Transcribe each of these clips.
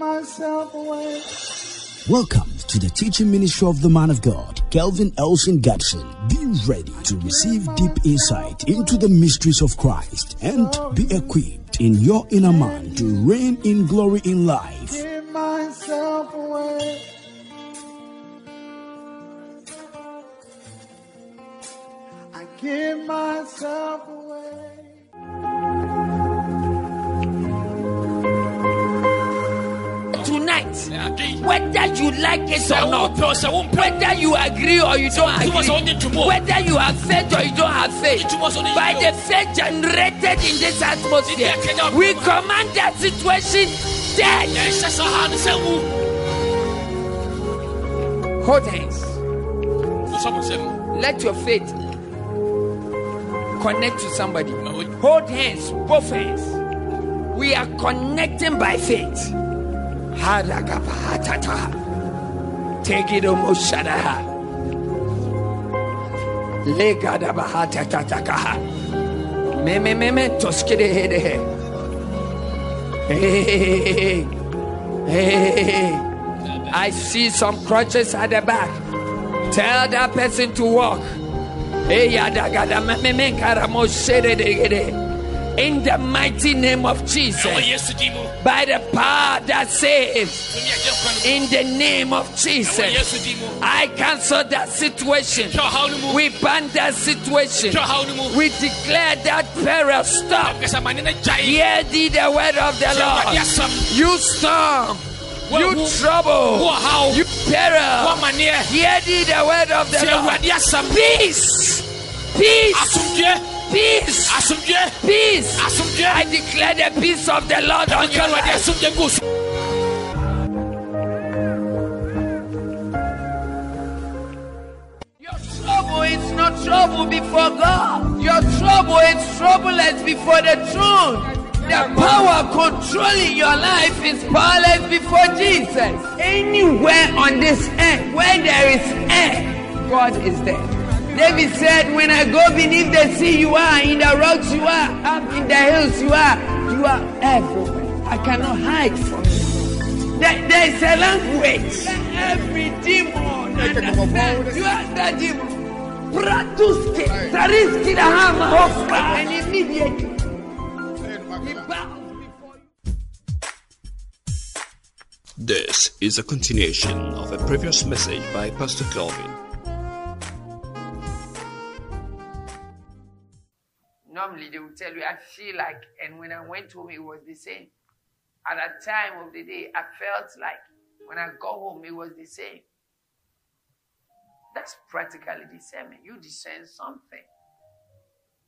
myself away. Welcome to the teaching ministry of the man of God, Kelvin Elson Gadson. Be ready to receive deep insight into the mysteries of Christ and be equipped in your inner man to reign in glory in life. Give myself away. I give myself away. Whether you like it or not, whether you agree or you don't agree, whether you have faith or you don't have faith, by the faith generated in this atmosphere, we command that situation dead. Hold hands. Let your faith connect to somebody. Hold hands, both hands. We are connecting by faith. Take it almost shadaha. Legadabahatatakaha. Me me me me toskide. Hey, hey. I see some crutches at the back. Tell that person to walk. Hey, yadagada me me me karamo shede de gede. In the mighty name of Jesus by the power that saves. In the name of Jesus, I cancel that situation. We ban that situation. We declare that peril stop. Hear thee the word of the Lord. You storm. You trouble. You peril. Hear thee the word of the Lord. Peace. Peace. Peace. Peace. I declare the peace of the Lord on your life. Your trouble is not trouble before God. Your trouble is troubleless before the throne. The power controlling your life is powerless before Jesus. Anywhere on this earth where there is air, God is there. David said, When I go beneath the sea, you are, in the rocks, you are, up in the hills, you are, you are everywhere. I cannot hide from you. There, there is a language. Every demon understands. You are the demon. Pratuski, Tariski, the hammer, Hofra, and immediately. This is a continuation of a previous message by Pastor Kelvin. Normally they will tell you, I feel like, and when I went home, it was the same. At that time of the day, I felt like when I got home, it was the same. That's practically discernment. You discern something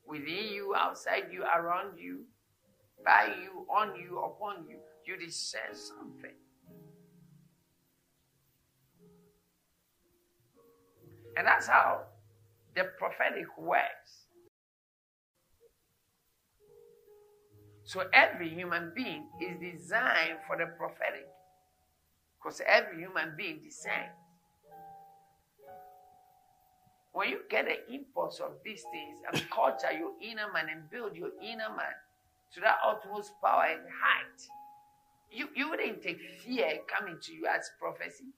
within you, outside you, around you, by you, on you, upon you. You discern something. And that's how the prophetic works. So every human being is designed for the prophetic. Because every human being discerns. When you get the impulse of these things and culture your inner man and build your inner man to that utmost power and height, you, you wouldn't take fear coming to you as prophecy.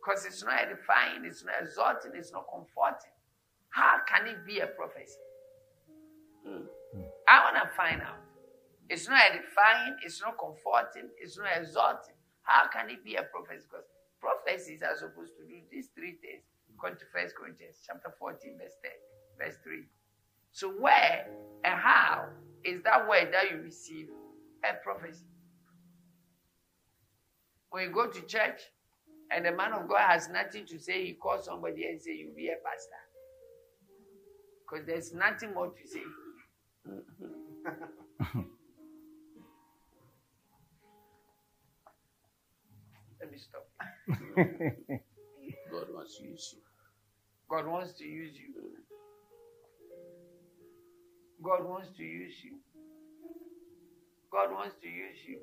Because it's not edifying, it's not exalting, it's not comforting. How can it be a prophecy? Mm. I want to find out. It's not edifying, it's not comforting, it's not exalting. How can it be a prophecy? Because prophecies are supposed to do these three things. According to First Corinthians chapter 14, verse 10, verse 3. So where and how is that word that you receive a prophecy? When you go to church and the man of God has nothing to say, he calls somebody and say, you be a pastor. Because there's nothing more to say. Let me stop. God wants to use you. God wants to use you. God wants to use you. God wants to use you.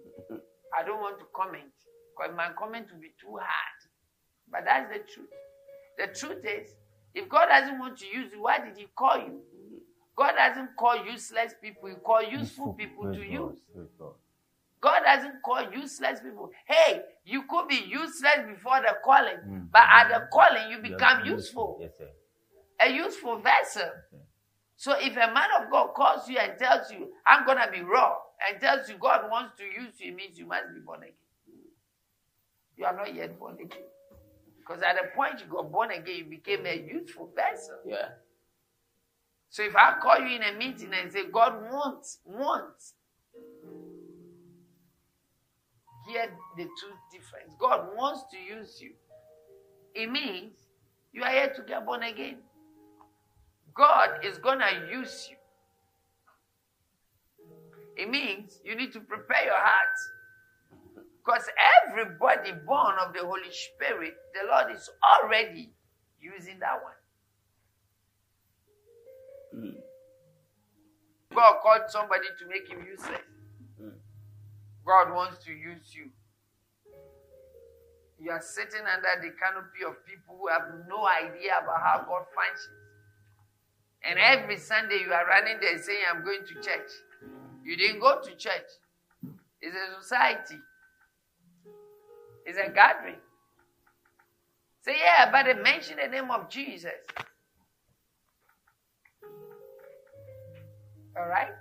I don't want to comment because my comment will be too hard. But that's the truth. The truth is, if God doesn't want to use you, why did He call you? God doesn't call useless people, He calls useful people to use. God doesn't call useless people. Hey, you could be useless before the calling, but at the calling, you become useful. Yes, sir. A useful vessel. So if a man of God calls you and tells you, I'm going to be raw, and tells you God wants to use you, it means you must be born again. You are not yet born again. Because at the point you got born again, you became a useful vessel. Yeah. So if I call you in a meeting and say, God wants, wants, hear the two difference. God wants to use you. It means you are here to get born again. God is going to use you. It means you need to prepare your heart. Because everybody born of the Holy Spirit, the Lord is already using that one. Hmm. God called somebody to make him useless. Hmm. God wants to use you. You are sitting under the canopy of people who have no idea about how God functions. And every Sunday you are running there saying, I'm going to church. You didn't go to church. It's a society. It's a gathering. Say, yeah, but they mention the name of Jesus. All right?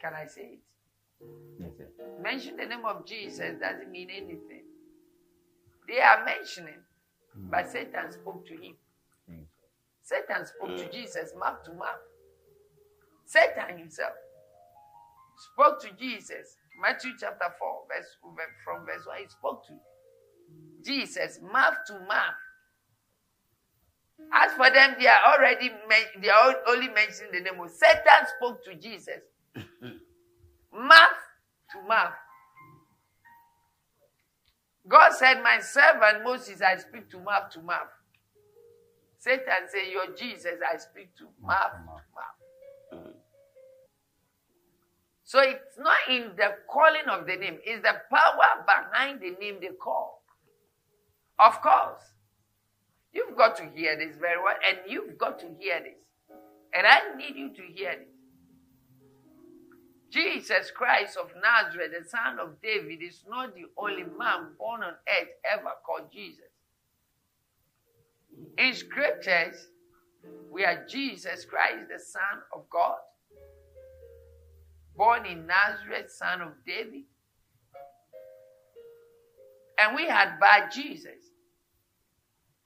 Can I say it? Yes, sir. Mention the name of Jesus doesn't mean anything. They are mentioning, but Satan spoke to him. Mm. Satan spoke to Jesus mouth to mouth. Satan himself spoke to Jesus. Matthew chapter 4, verse, from verse 1, he spoke to Jesus mouth to mouth. As for them, they are already men- they are only mentioning the name of Satan spoke to Jesus. mouth to mouth. God said, My servant Moses, I speak to mouth to mouth. Satan said, Your Jesus, I speak to mouth to mouth. Mm. So it's not in the calling of the name, it's the power behind the name they call. Of course. You've got to hear this very well, and you've got to hear this. And I need you to hear this. Jesus Christ of Nazareth, the son of David, is not the only man born on earth ever called Jesus. In scriptures, we are Jesus Christ, the Son of God, born in Nazareth, son of David. And we had Bar Jesus.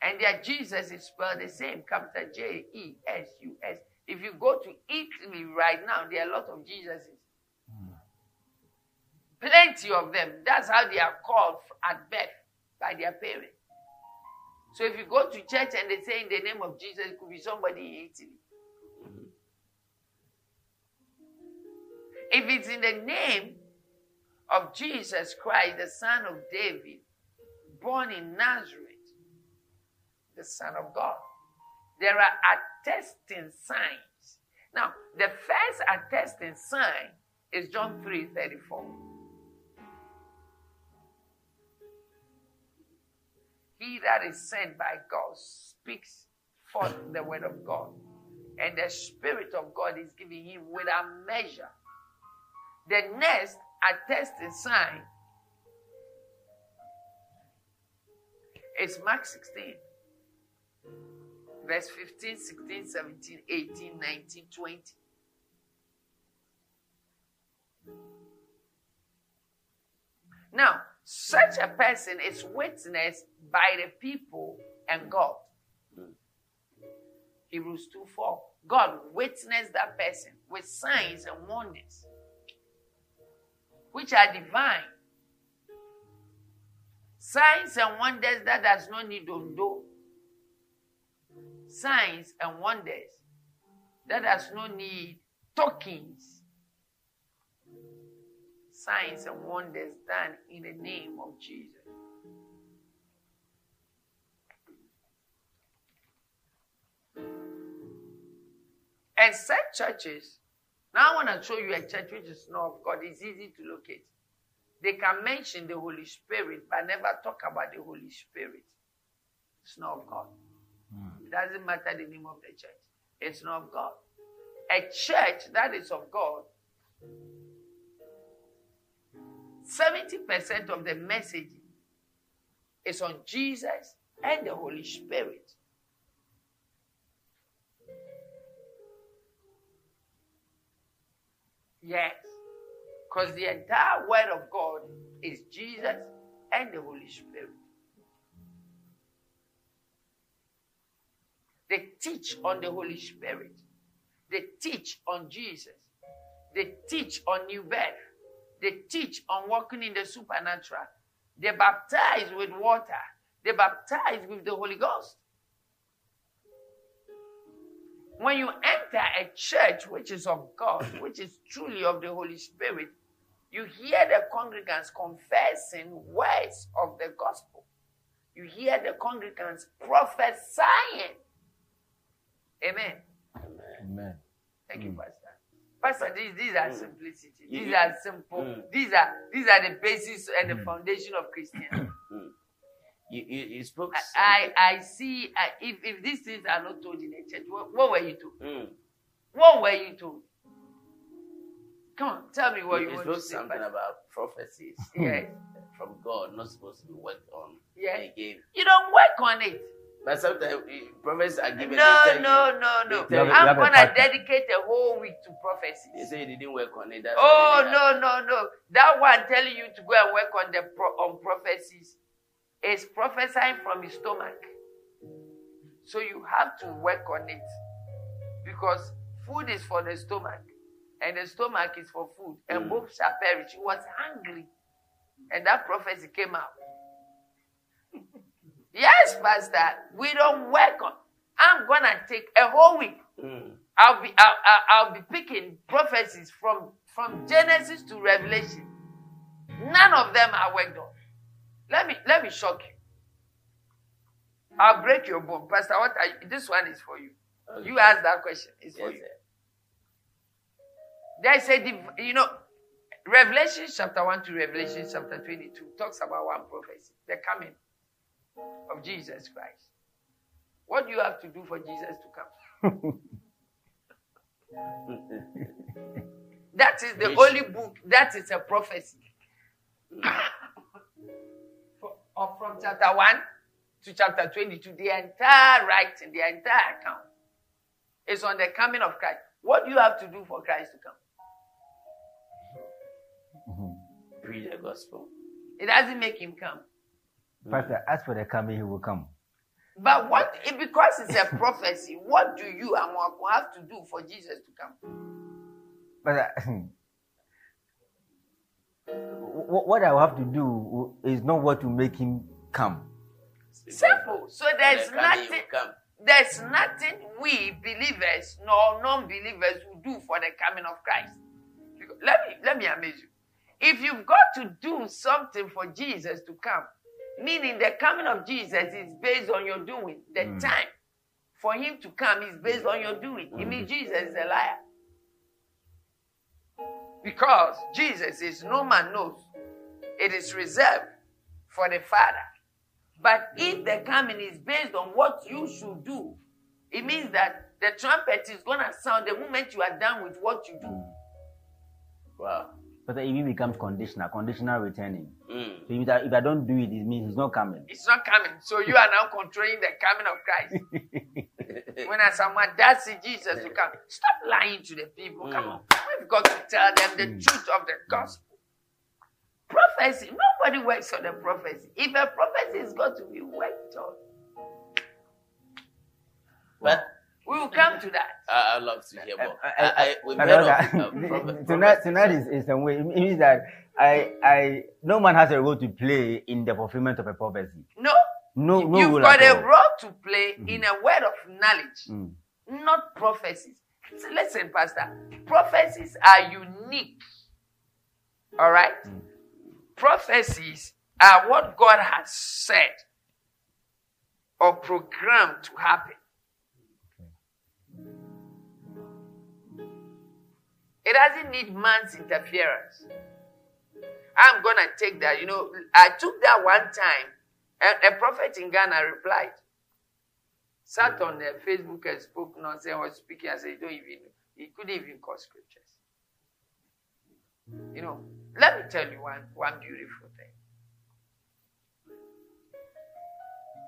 And their Jesus is spelled the same, capital J E S U S. If you go to Italy right now, there are a lot of Jesuses. Hmm. Plenty of them. That's how they are called at birth by their parents. So if you go to church and they say in the name of Jesus, it could be somebody in Italy. If it's in the name of Jesus Christ, the Son of David, born in Nazareth, the Son of God, there are attesting signs. Now, the first attesting sign is John 3 34. He that is sent by God speaks forth the word of God, and the Spirit of God is giving him without measure. The next attesting sign is Mark 16, verse 15, 16, 17, 18, 19, 20. Now, such a person is witnessed by the people and God. Hebrews 2 4. God witnessed that person with signs and wonders, which are divine. Signs and wonders that does not need undo. Signs and wonders that does not need tokens signs and wonders done in the name of Jesus. And such churches, now I want to show you a church which is not of God. It's easy to locate. They can mention the Holy Spirit, but never talk about the Holy Spirit. It's not of God. Doesn't matter the name of the church. It's not God. A church that is of God 70% of the message is on Jesus and the Holy Spirit. Yes. Because the entire Word of God is Jesus and the Holy Spirit. They teach on the Holy Spirit. They teach on Jesus. They teach on new birth. They teach on walking in the supernatural. They baptize with water. They baptize with the Holy Ghost. When you enter a church which is of God, which is truly of the Holy Spirit, you hear the congregants confessing words of the gospel. You hear the congregants prophesying. Amen. Amen. Thank you, Pastor. Pastor, these, these are simplicity. These You- are simple. Mm. These are these are the basis and the foundation of Christianity. You, you, you spoke. I, I I see. I, if if these things are not told in a church, what, what were you told? Mm. What were you told? Come on, tell me what you, you, you want to say. something Pastor. about prophecies Yes. from God, not supposed to be worked on. Yeah. Again. You don't work on it. But sometimes prophets are given. No, they no, no, no. you- You I'm gonna pattern. dedicate a whole week to They prophecies. say you didn't work on it. That's Oh no, no, no. That one telling you to go and work on the pro- on prophecies is prophesying from his stomach. So you have to work on it because food is for the stomach and the stomach is for food, and Mm. both shall perish. He was hungry, and that prophecy came out. Yes, Pastor, we don't work on. I'm gonna take a whole week. Mm. I'll be I'll, I'll, I'll be picking prophecies from from Genesis to Revelation. None of them are worked on. Let me let me shock you. I'll break your bone, Pastor. What are you? This one is for you. Okay. You asked that question. It's for Yes, you. sir. There's a div- you know Revelation chapter one to Revelation chapter twenty-two talks about one prophecy, the coming of Jesus Christ. What do you have to do for Jesus to come? That is the only book that is a prophecy. For- from chapter 1 to chapter 22, the entire writing, the entire account is on the coming of Christ. What do you have to do for Christ to come? Preach the gospel. It doesn't make him come. Pastor, as for the coming, he will come. But what because it's a prophecy, what do you and Mwaku have to do for Jesus to come? But uh, what I will have to do is not what to make him come. Simple. So there's When the coming nothing. There's nothing we believers nor non-believers will do for the coming of Christ. Let me let me amaze you. If you've got to do something for Jesus to come, meaning the coming of Jesus is based on your doing, the mm. time for him to come is based on your doing. It means mm. Jesus is a liar. Because Jesus is no man knows. It is reserved for the Father. But if the coming is based on what you should do, it means that the trumpet is going to sound the moment you are done with what you do. Mm. Wow. But it even becomes conditional, conditional returning. Mm. So if I, if I don't do it, it means he's not coming. It's not coming. So you are now controlling the coming of Christ. when I someone does see Jesus to come, stop lying to the people. Come on. We've got to tell them the truth of the gospel. Prophecy. Nobody works on the prophecy. If a prophecy is going to be worked on, But we will come to that. I, I'd love to hear more. Uh, I, uh, I, we've But heard of uh, tonight, tonight is, is some way. It means that I, I, no man has a role to play in the fulfillment of a prophecy. No. No, no You've role got at a all. role to play in a word of knowledge. Mm. not prophecies. So listen, Pastor, prophecies are unique. All right? Prophecies are what God has said or programmed to happen. It doesn't need man's interference. I'm going to take that. You know, I took that one time, and a prophet in Ghana replied sat on the Facebook and spoke nonsense, was speaking and said, you don't even, he couldn't even quote scriptures. You know, Let me tell you one, one beautiful thing.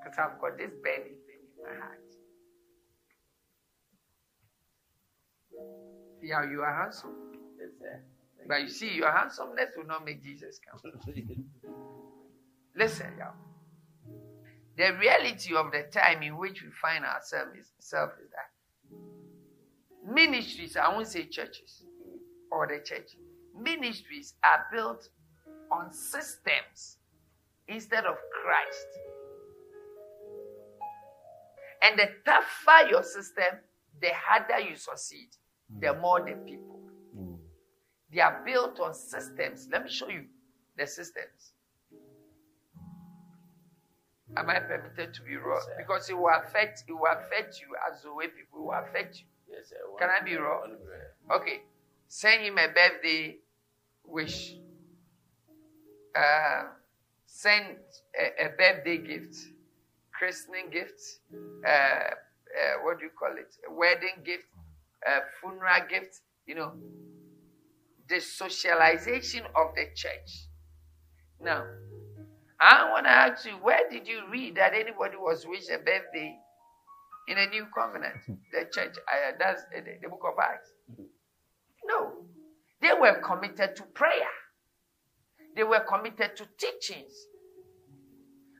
Because I've got this burning thing in my heart. Yeah, you are handsome. Yes, sir. But you see, your handsomeness will not make Jesus come. Listen, y'all. The reality of the time in which we find ourselves is, self is that ministries, I won't say churches or the church, ministries are built on systems instead of Christ. And the tougher your system, the harder you succeed, the more the people. Mm. They are built on systems. Let me show you the systems. Am I permitted to be wrong? Yes. Because it will affect it will affect you as the way people will affect you. Yes, sir. Can I be wrong? Okay. Send him a birthday wish. Uh, send a, a birthday gift, christening gift, uh, uh, what do you call it? A wedding gift, a funeral gift, you know. The socialization of the church. Now, I want to ask you, where did you read that anybody was wished a birthday in a new covenant? The church, uh, that's the, the book of Acts. No. They were committed to prayer. They were committed to teachings.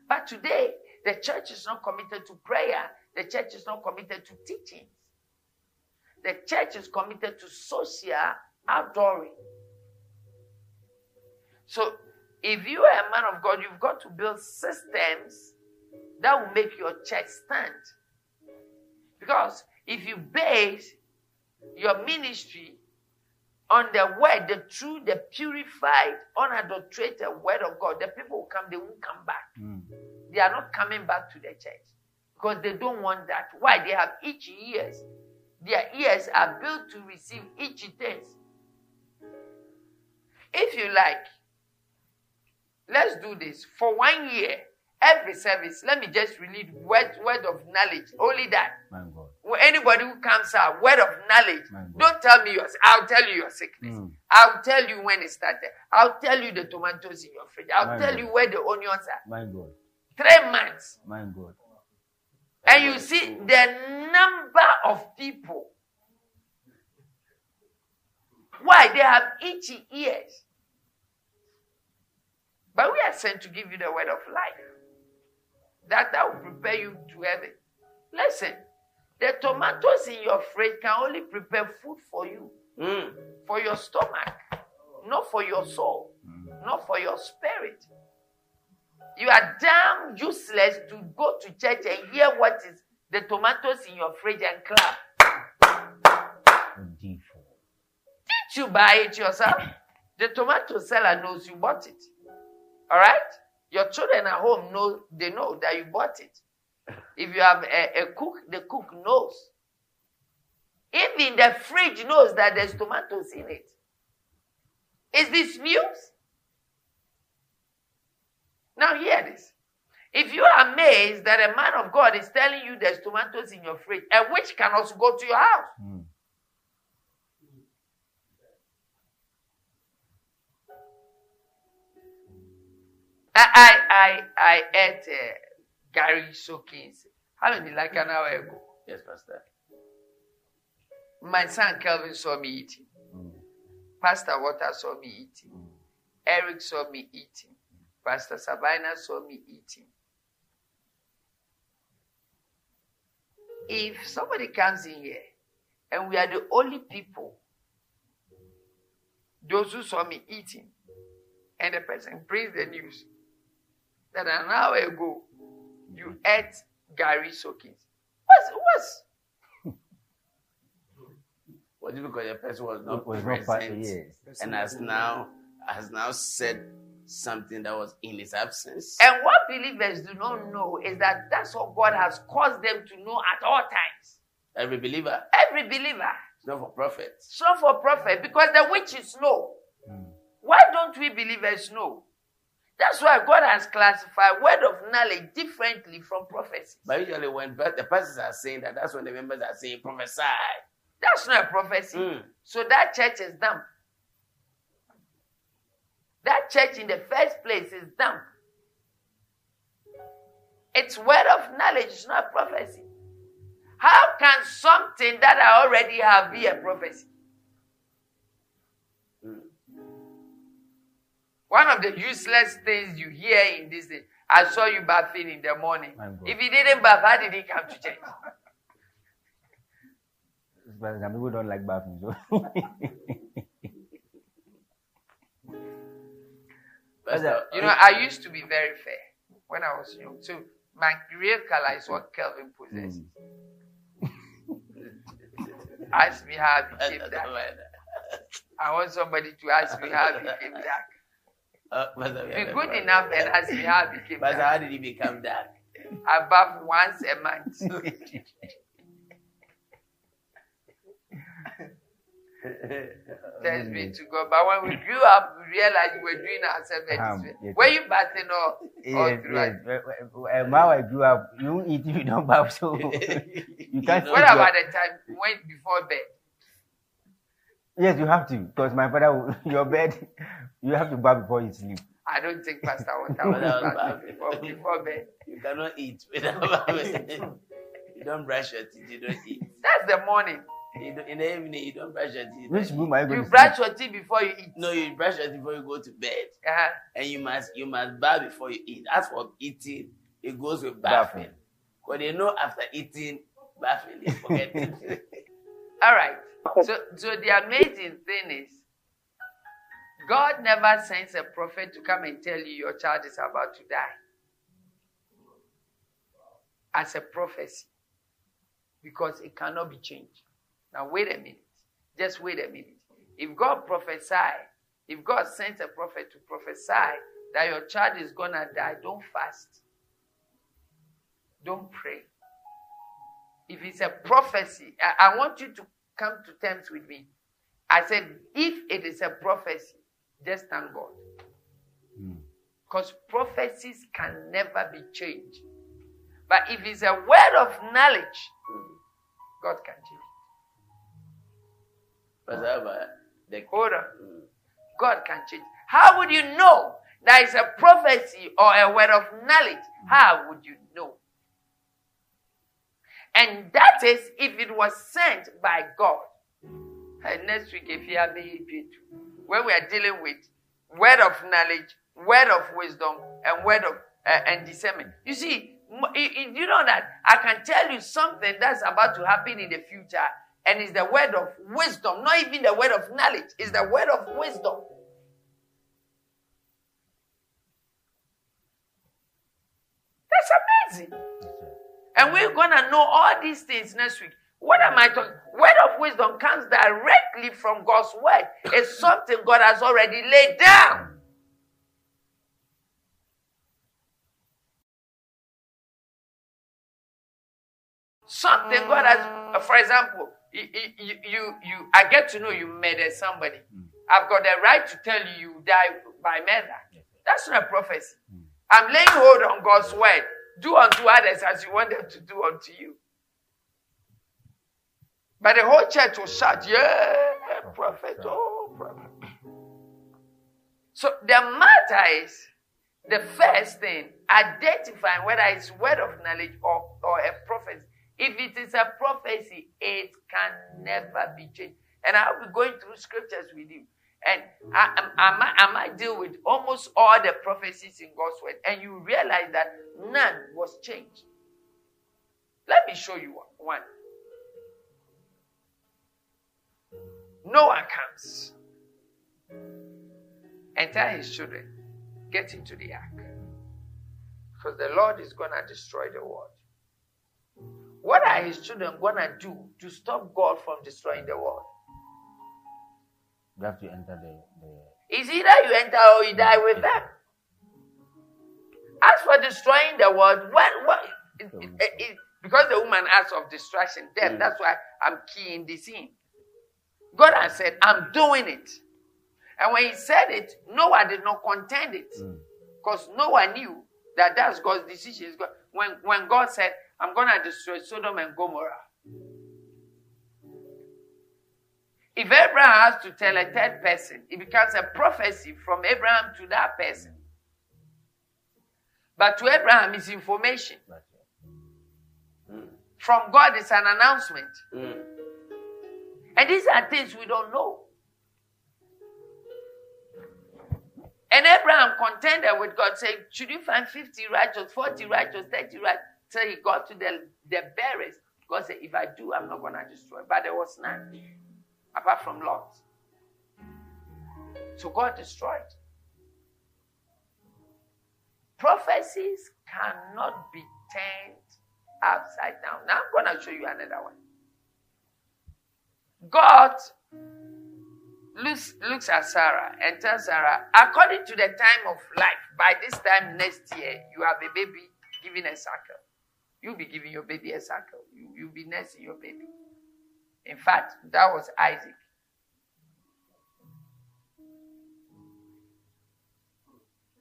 But today, the church is not committed to prayer. The church is not committed to teachings. The church is committed to social outdooring. So, if you are a man of God, you've got to build systems that will make your church stand. Because if you base your ministry on the word, the true, the purified, unadulterated word of God, the people will come, they won't come back. Mm. They are not coming back to the church because they don't want that. Why? They have itchy ears. Their ears are built to receive each things. If you like, let's do this. For one year, every service, let me just release word, word of knowledge. Only that. My God. Anybody who comes out, word of knowledge. Don't tell me yours. I'll tell you your sickness. Mm. I'll tell you when it started. I'll tell you the tomatoes in your fridge. I'll My tell God. you where the onions are. My God. Three months. My God. And you see the number of people. Why? They have itchy ears. But we are sent to give you the word of life. That, that will prepare you to heaven. Listen, the tomatoes in your fridge can only prepare food for you, Mm. for your stomach, not for your soul, not for your spirit. You are damn useless to go to church and hear what is the tomatoes in your fridge and clap. Did you buy it yourself? The tomato seller knows you bought it. All right? Your children at home know they know that you bought it. If you have a, a cook, the cook knows. Even the fridge knows that there's tomatoes in it. Is this news? Now hear this. If you are amazed that a man of God is telling you there's tomatoes in your fridge, a witch can also go to your house. Mm. I I I, I ate uh, gari soakings. How many like an hour ago? Yes, Pastor. My son Kelvin saw me eating. Mm. Pastor Water saw me eating. Eric saw me eating. Pastor Sabina saw me eating. If somebody comes in here and we are the only people, those who saw me eating, and the person brings the news that an hour ago you ate gari soakings. What's what's Was it because the person was not was not part- present yes. and has now has now said something that was in his absence? And what believers do not know is that that's what God has caused them to know at all times. Every believer, Every believer. it's not for prophets. It's not for prophet because the witches know. Mm. Why don't we believers know? That's why God has classified word of knowledge differently from prophecy. But usually when the pastors are saying that, that's when the members are saying prophesy. That's not a prophecy. Mm. So that church is dumb. That church in the first place is dumb. It's word of knowledge, it's not prophecy. How can something that I already have be a prophecy? Hmm. One of the useless things you hear in this day, I saw you bathing in the morning. If you didn't bath, how did he come to church? But some people don't like bathing. So. You know, I used to be very fair when I was young. So my real color is what Kelvin possesses. Ask me how I became dark. I want somebody to ask me how I became dark. Uh, Be good enough and ask me how I became dark. how did he become dark? I bath once a month. Thanks be to God. But when we grew up, we realized we were doing ourselves a Um, disservice. yes. Were you bathing or, or yes, throughout? yes. When I grew up, you don't eat if you don't bath, so you can't. What about well. the time when before bed? Yes, you have to, because my father, will- your bed, you have to bath before you sleep. I don't think Pastor Water was That was bathing bad. before, before bed. You cannot eat without You don't brush your teeth. You don't eat. That's the morning. You in the evening, you don't brush your teeth. Which room are you going You to brush your teeth before you eat. No, you brush your teeth before you go to bed, Uh-huh. and you must you must bath before you eat. As for eating, it goes with Bathing. bathing. Because they know after eating, bathing is forgetting. All right. So, so the amazing thing is, God never sends a prophet to come and tell you your child is about to die. As a prophecy. Because it cannot be changed. Now, wait a minute. Just wait a minute. If God prophesied, if God sends a prophet to prophesy that your child is going to die, don't fast. Don't pray. If it's a prophecy, I, I want you to come to terms with me. I said, if it is a prophecy, just thank God. Hmm. Because prophecies can never be changed. But if it's a word of knowledge, God can change it. How the on. God can change. How would you know that it's a prophecy or a word of knowledge? How would you know? And that is if it was sent by God. And next week, if you have me, when we are dealing with word of knowledge, word of wisdom, and word of uh, and discernment. You see, m- you- you you know that I can tell you something that's about to happen in the future, and it's the word of wisdom, not even the word of knowledge, it's the word of wisdom. That's amazing. And we're gonna know all these things next week. What am I talking? Word of wisdom comes directly from God's word. It's something God has already laid down. Something God has, for example, you, you, you, I get to know you murdered somebody. Mm. I've got the right to tell you you die by murder. That's not a prophecy. Mm. I'm laying hold on God's word. Do unto others as you want them to do unto you. But the whole church will shout, Yeah, prophet, oh, prophet. So the matter is the first thing, identifying whether it's word of knowledge or, or a prophecy. If it is a prophecy, it can never be changed. And I'll be going through scriptures with you. And I, I, I, might, deal with almost all the prophecies in God's word. And you realize that none was changed. Let me show you one. Noah comes and tell his children, get into the ark. Because the Lord is going to destroy the world. What are his children going to do to stop God from destroying the world? You have to enter the. the It's either you enter or you die with them. As for destroying the world, when, what, it, it, it, because the woman asked of destruction, death, that's why I'm keying this in. God has said, I'm doing it. And when he said it, Noah did not contend it. Mm. Because Noah knew that that's God's decision. When, when God said, I'm going to destroy Sodom and Gomorrah, If Abraham has to tell a third person, it becomes a prophecy from Abraham to that person. But to Abraham, it's information. From God, it's an announcement. Mm. And these are things we don't know. And Abraham contended with God, saying, Should you find 50 righteous, 40 righteous, 30 righteous? So he got to the, the barest. God said, If I do, I'm not going to destroy. But there was none, apart from Lot. So God destroyed. Prophecies cannot be turned upside down. Now I'm going to show you another one. God looks, looks at Sarah and tells Sarah, according to the time of life, by this time next year, you have a baby giving a cycle. You'll be giving your baby a cycle. You, you'll be nursing your baby. In fact, that was Isaac.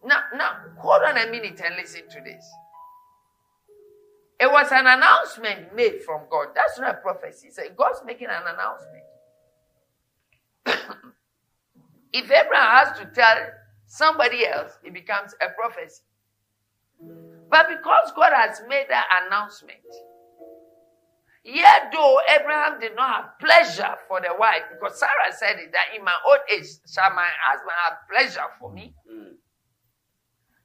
Now, now, hold on a minute and listen to this. It was an announcement made from God. That's not a prophecy. So God's making an announcement. if Abraham has to tell somebody else, it becomes a prophecy. But because God has made that announcement, yet though Abraham did not have pleasure for the wife, because Sarah said it, that in my old age shall my husband have pleasure for me. Mm.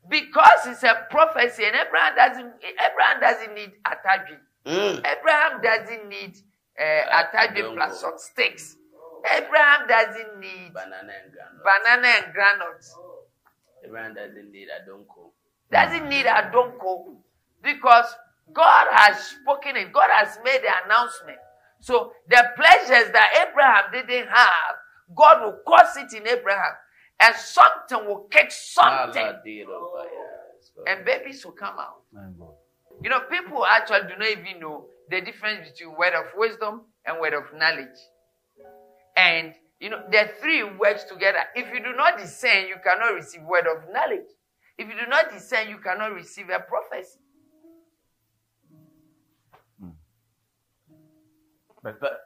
Because it's a prophecy, and Abraham doesn't Abraham doesn't need attaching. Mm. Abraham doesn't need uh, don't plus some sticks. Abraham doesn't need Banana and granite. banana and granules. Abraham doesn't need a donko. Doesn't need a donko because God has spoken it. God has made the announcement. So the pleasures that Abraham didn't have, God will cause it in Abraham, and something will catch something, and babies will come out. You know, people actually do not even know the difference between word of wisdom and word of knowledge. And you know, the three works together. If you do not discern, you cannot receive word of knowledge. If you do not discern, you cannot receive a prophecy. But but,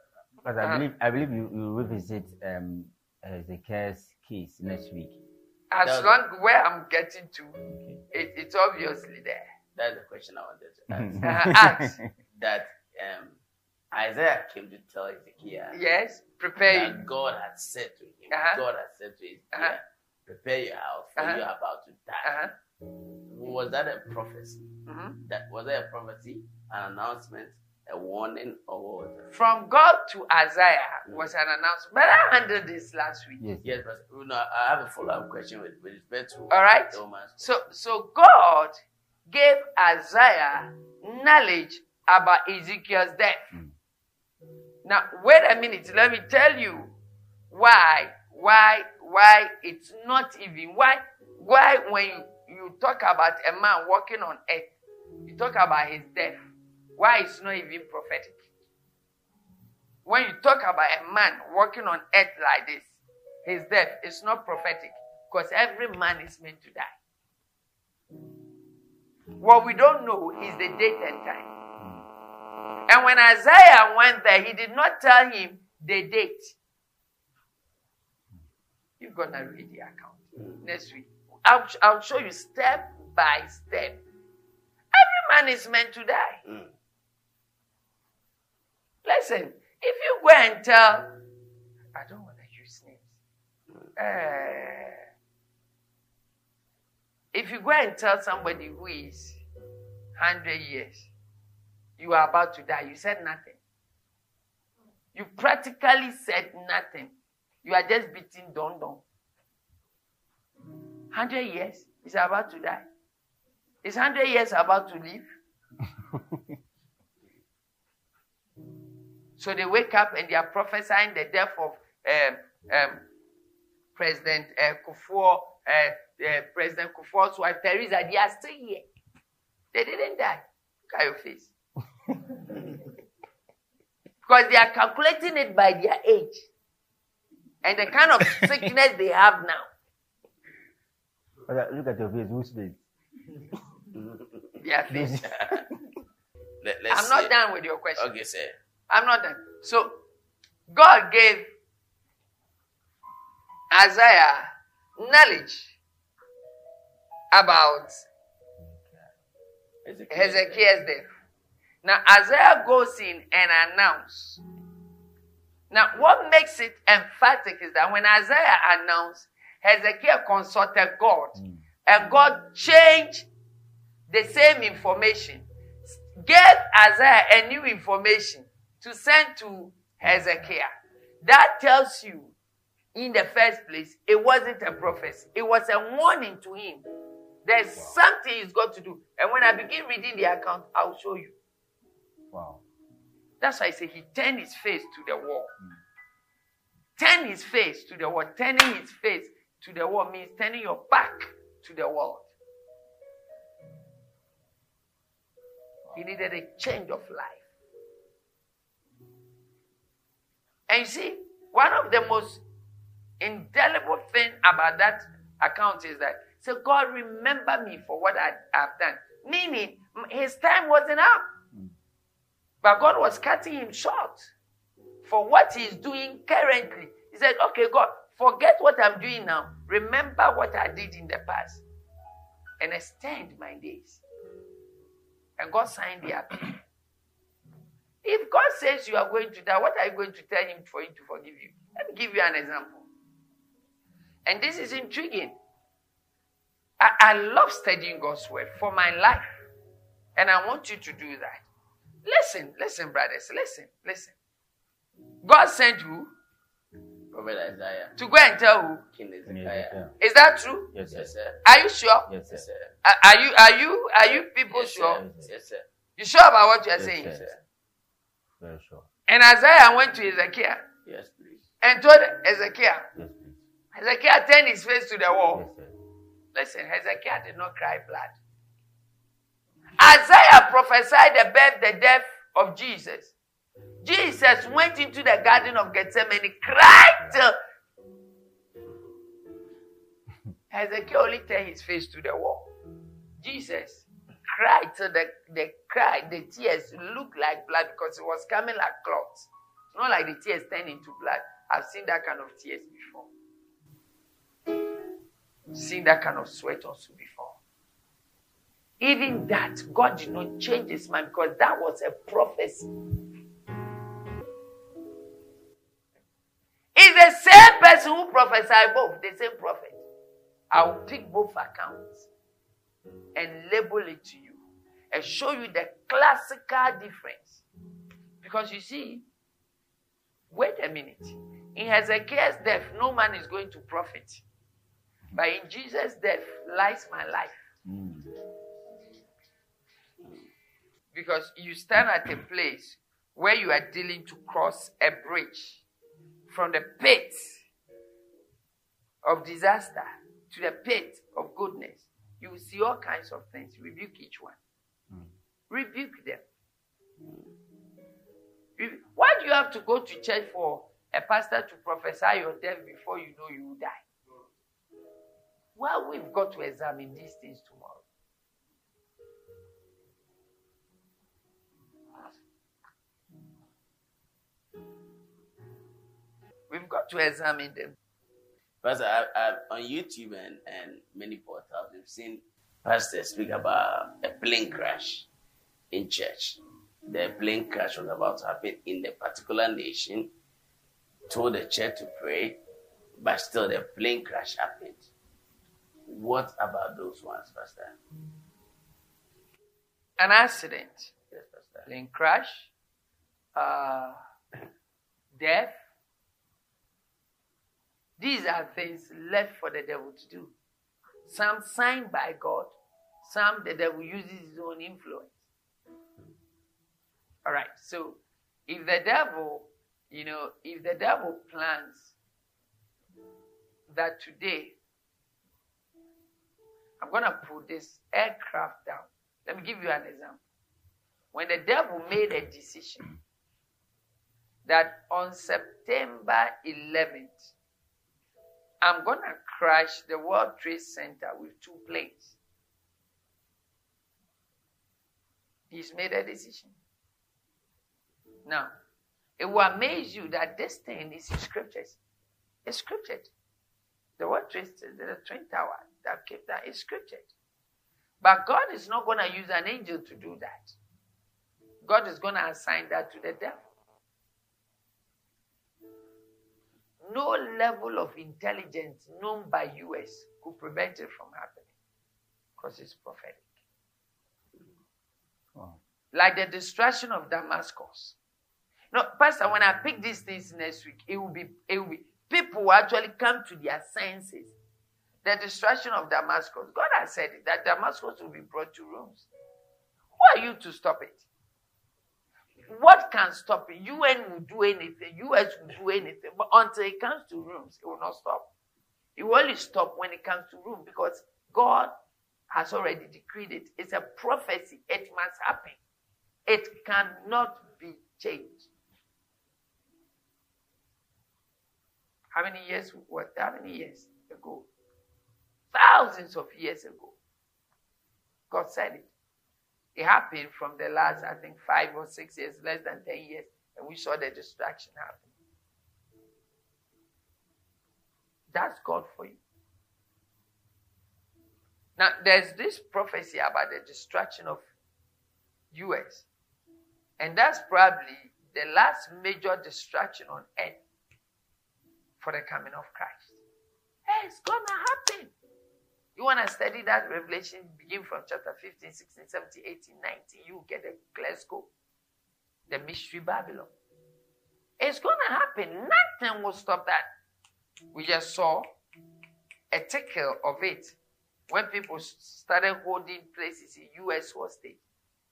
but I Uh-huh. believe I believe you will revisit um Ezekiel's case next week. As That's- long where I'm getting to, Okay. it, it's obviously there. That's the question I wanted to ask. Uh, that um, Isaiah came to tell Ezekiel Yes, prepare that God had said to him, Uh-huh. God had said to Ezekiel, Uh-huh. Prepare your house for Uh-huh. you are about to die. Uh-huh. Was that a prophecy? Mhm. That was that a prophecy, an announcement, a warning, or what was it? From God to Isaiah was an announcement. But I handled this last week. Yes. Yes, but you know, I have a follow-up question with, with respect to All right. So, so God gave Isaiah knowledge about Ezekiel's death. Now, wait a minute. Let me tell you why, why, why it's not even why, why when you, talk about a man walking on earth, you talk about his death. Why it's not even prophetic? When you talk about a man walking on earth like this, his death is not prophetic because every man is meant to die. What we don't know is the date and time. And when Isaiah went there, he did not tell him the date. You're going to read the account next week. I'll, I'll show you step by step. Every man is meant to die. Mm. Listen, if you go and tell, I don't want to use names. Uh, if you go and tell somebody who is 100 years, you are about to die, you said nothing. You practically said nothing. You are just beating don don. 100 years is about to die. Is 100 years about to live? So they wake up and they are prophesying the death of um, um, President uh, Kufuor, uh, uh, President Kufuor's wife Teresa. They are still here. They didn't die. Look at your face. because they are calculating it by their age and the kind of sickness they have now. Look at your face. Who's face? Their face. Let, let's I'm not see. done with your question. Okay, sir. I'm not done. So God gave Isaiah knowledge about Hezekiah's death. Now Isaiah goes in and announces. Now, what makes it emphatic is that when Isaiah announced, Hezekiah consulted God, mm. and God changed the same information, gave Isaiah a new information to send to Hezekiah. That tells you, in the first place, it wasn't a prophecy, it was a warning to him. There's something he's got to do. And when I begin reading the account, I'll show you. Wow. That's why I say he turned his face to the wall. Hmm. Turn his face to the wall. Turning his face to the wall means turning your back to the world. He needed a change of life. And you see, one of the most indelible thing about that account is that so God remember me for what I have done. Meaning his time wasn't up. But God was cutting him short for what he's doing currently. He said, Okay, God, forget what I'm doing now. Remember what I did in the past and extend my days. And God signed the appeal. If God says you are going to die, what are you going to tell him for him to forgive you? Let me give you an example. And this is intriguing. I, I love studying God's word for my life. And I want you to do that. Listen, listen, brothers, listen, listen. God sent you Prophet Isaiah, to go and tell who? King Yes, Hezekiah. sir. Is that true? Yes, sir. Yes, sir. Are you sure? Yes, sir. Yes, sir. Are, are you are you are you people Yes, sure? sir. Yes, sir. You sure about what you are Yes, saying? sir. sir. Very sure. And Isaiah went to Ezekiel Yes, please. and told Ezekiel. Yes, please. Hezekiah turned his face to the wall. Yes, sir. Listen, Hezekiah did not cry blood. Isaiah prophesied the birth, the death of Jesus. Jesus went into the garden of Gethsemane, cried till Hezekiah only turned his face to the wall. Jesus cried till the, the cry, the tears looked like blood because it was coming like clots. Not like the tears turned into blood. I've seen that kind of tears before. Seen that kind of sweat also before. Even that, God did not change his mind because that was a prophecy. It's the same person who prophesied both, the same prophet. I will pick both accounts and label it to you and show you the classical difference. Because you see, wait a minute. In Hezekiah's death, no man is going to profit. But in Jesus' death lies my life. Mm. Because you stand at a place where you are dealing to cross a bridge from the pit of disaster to the pit of goodness. You will see all kinds of things. Rebuke each one. Hmm. Rebuke them. Rebu- Why do you have to go to church for a pastor to prophesy your death before you know you will die? Well, we've got to examine these things tomorrow. We've got to examine them. Pastor, I, I, on YouTube and, and many portals, we've seen pastors speak about a plane crash in church. The plane crash was about to happen in the particular nation, told the church to pray, but still the plane crash happened. What about those ones, Pastor? An accident, Yes, Pastor. plane crash, uh, death. These are things left for the devil to do. Some signed by God, some the devil uses his own influence. All right, so if the devil, you know, if the devil plans that today I'm going to put this aircraft down. Let me give you an example. When the devil made a decision that on September 11th, I'm going to crash the World Trade Center with two planes. He's made a decision. Now, it will amaze you that this thing is in scriptures. It's scriptured. The World Trade Center, the twin tower that came down is scripted. But God is not going to use an angel to do that. God is going to assign that to the devil. No level of intelligence known by US could prevent it from happening because it's prophetic. Wow. Like the destruction of Damascus. No, Pastor, when I pick these things next week, it will be it will be people will actually come to their senses. The destruction of Damascus. God has said it, that Damascus will be brought to ruins. Who are you to stop it? What can stop it? UN will do anything, US will do anything, but until it comes to rooms, it will not stop. It will only stop when it comes to room because God has already decreed it. It's a prophecy. It must happen. It cannot be changed. How many years? What? How many years ago? Thousands of years ago. God said it. It happened from the last, I think, five or six years, less than 10 years, and we saw the destruction happen. That's God for you. Now, there's this prophecy about the destruction of US, and that's probably the last major destruction on earth for the coming of Christ. Hey, it's gonna happen. You want to study that revelation, begin from chapter 15, 16, 17, 18, 19, you get a clear scope. The mystery Babylon. It's going to happen. Nothing will stop that. We just saw a tickle of it when people started holding places in U.S. hostage.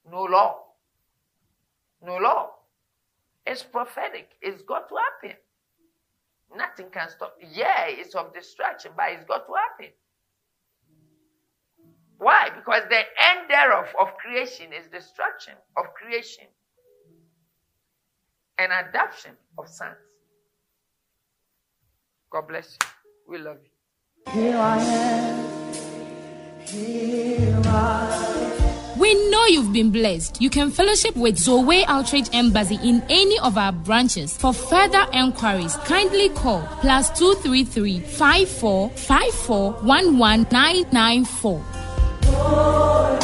No law. No law. It's prophetic. It's got to happen. Nothing can stop. Yeah, it's of distraction, but it's got to happen. Why? Because the end thereof of creation is destruction of creation and adoption of sons. God bless you. We love you. Here I am. Here I We know you've been blessed. You can fellowship with Zoe Outreach Embassy in any of our branches. For further enquiries, kindly call plus 233 54 54 11994. Lord,